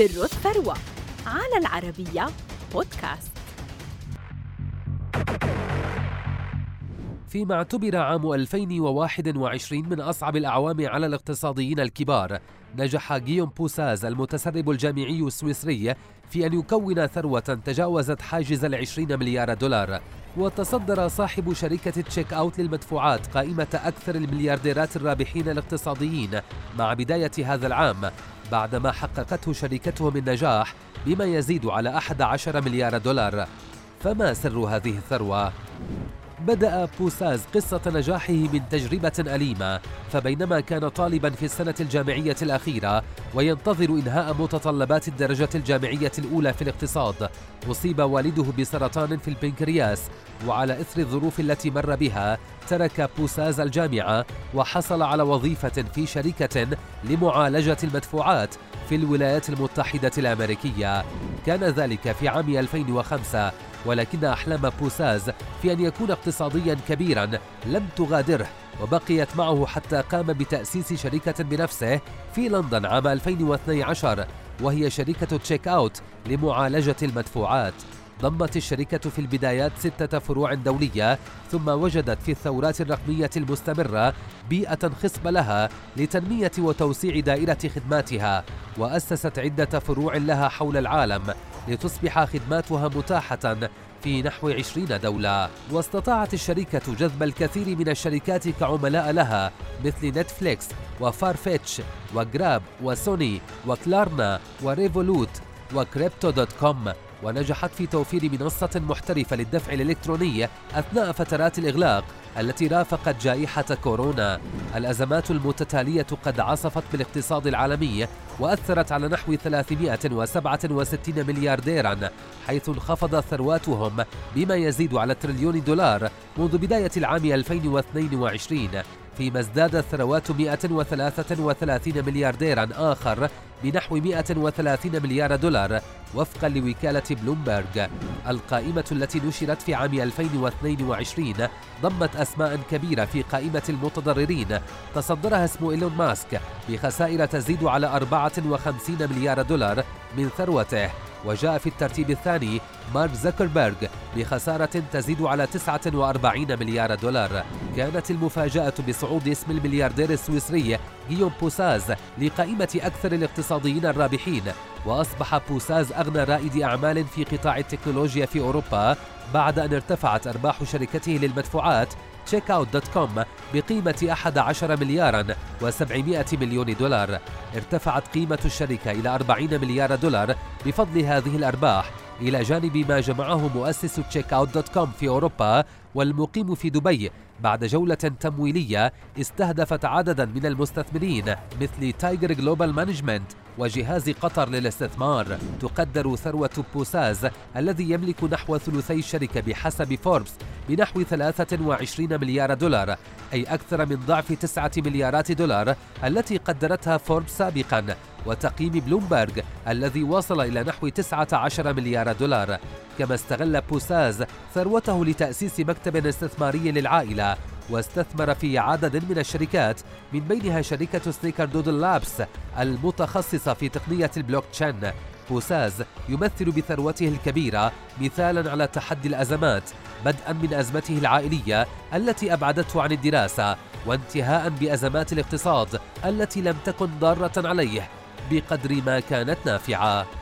سر الثروة على العربية بودكاست. فيما اعتبر عام 2021 من أصعب الأعوام على الاقتصاديين الكبار نجح جيوم بوساز المتسرب الجامعي السويسري في أن يكون ثروة تجاوزت حاجز العشرين مليار دولار وتصدر صاحب شركة تشيك أوت للمدفوعات قائمة أكثر المليارديرات الرابحين الاقتصاديين مع بداية هذا العام بعدما حققته شركتهم النجاح بما يزيد على 11 مليار دولار فما سر هذه الثروة؟ بدأ بوساز قصة نجاحه من تجربة أليمة فبينما كان طالبا في السنة الجامعية الأخيرة وينتظر إنهاء متطلبات الدرجة الجامعية الأولى في الاقتصاد أصيب والده بسرطان في البنكرياس وعلى إثر الظروف التي مر بها ترك بوساز الجامعة وحصل على وظيفة في شركة لمعالجة المدفوعات في الولايات المتحدة الأمريكية. كان ذلك في عام 2005 ولكن أحلام بوساز في أن يكون اقتصاديا كبيرا لم تغادره وبقيت معه حتى قام بتأسيس شركة بنفسه في لندن عام 2012 وهي شركة تشيك أوت لمعالجة المدفوعات. ضمت الشركة في البدايات ستة فروع دولية ثم وجدت في الثورات الرقمية المستمرة بيئة خصبة لها لتنمية وتوسيع دائرة خدماتها وأسست عدة فروع لها حول العالم لتصبح خدماتها متاحة في نحو 20 دولة. واستطاعت الشركة جذب الكثير من الشركات كعملاء لها مثل نتفليكس وفارفيتش وجراب وسوني و Klarna و Revolut و Crypto.com. ونجحت في توفير منصة محترفة للدفع الإلكتروني أثناء فترات الإغلاق التي رافقت جائحة كورونا. الأزمات المتتالية قد عصفت بالاقتصاد العالمي وأثرت على نحو 367 مليارديرا حيث انخفضت ثرواتهم بما يزيد على تريليون دولار منذ بداية العام 2022 فيما ازدادت ثروات 133 مليارديرا آخر بنحو 130 مليار دولار وفقا لوكالة بلومبرج القائمة التي نشرت في عام 2022 ضمت أسماء كبيرة في قائمة المتضررين. تصدرها اسم إيلون ماسك بخسائر تزيد على 54 مليار دولار من ثروته. وجاء في الترتيب الثاني مارك زكربيرغ بخسارة تزيد على 49 مليار دولار. كانت المفاجأة بصعود اسم الملياردير السويسري غيوم بوساز لقائمة أكثر الاقتصاديين الرابحين وأصبح بوساز أغنى رائد أعمال في قطاع التكنولوجيا في أوروبا بعد أن ارتفعت أرباح شركته للمدفوعات كوم بقيمة 11 مليارا و700 مليون دولار. ارتفعت قيمة الشركة إلى 40 مليار دولار بفضل هذه الأرباح إلى جانب ما جمعه مؤسس كوم في أوروبا والمقيم في دبي بعد جولة تمويلية استهدفت عددا من المستثمرين مثل Tiger Global Management وجهاز قطر للاستثمار. تقدر ثروة بوساز الذي يملك نحو ثلثي الشركة بحسب فوربس بنحو 23 مليار دولار أي أكثر من ضعف 9 مليارات دولار التي قدرتها فوربس سابقا. وتقييم بلومبرج الذي وصل إلى نحو 19 مليار دولار. كما استغل بوساز ثروته لتأسيس مكتب استثماري للعائلة واستثمر في عدد من الشركات من بينها شركة Snickerdoodle Labs المتخصصة في تقنية البلوك تشين. بوساز يمثل بثروته الكبيرة مثالا على تحدي الأزمات بدءا من أزمته العائلية التي أبعدته عن الدراسة وانتهاء بأزمات الاقتصاد التي لم تكن ضارة عليه بقدر ما كانت نافعة.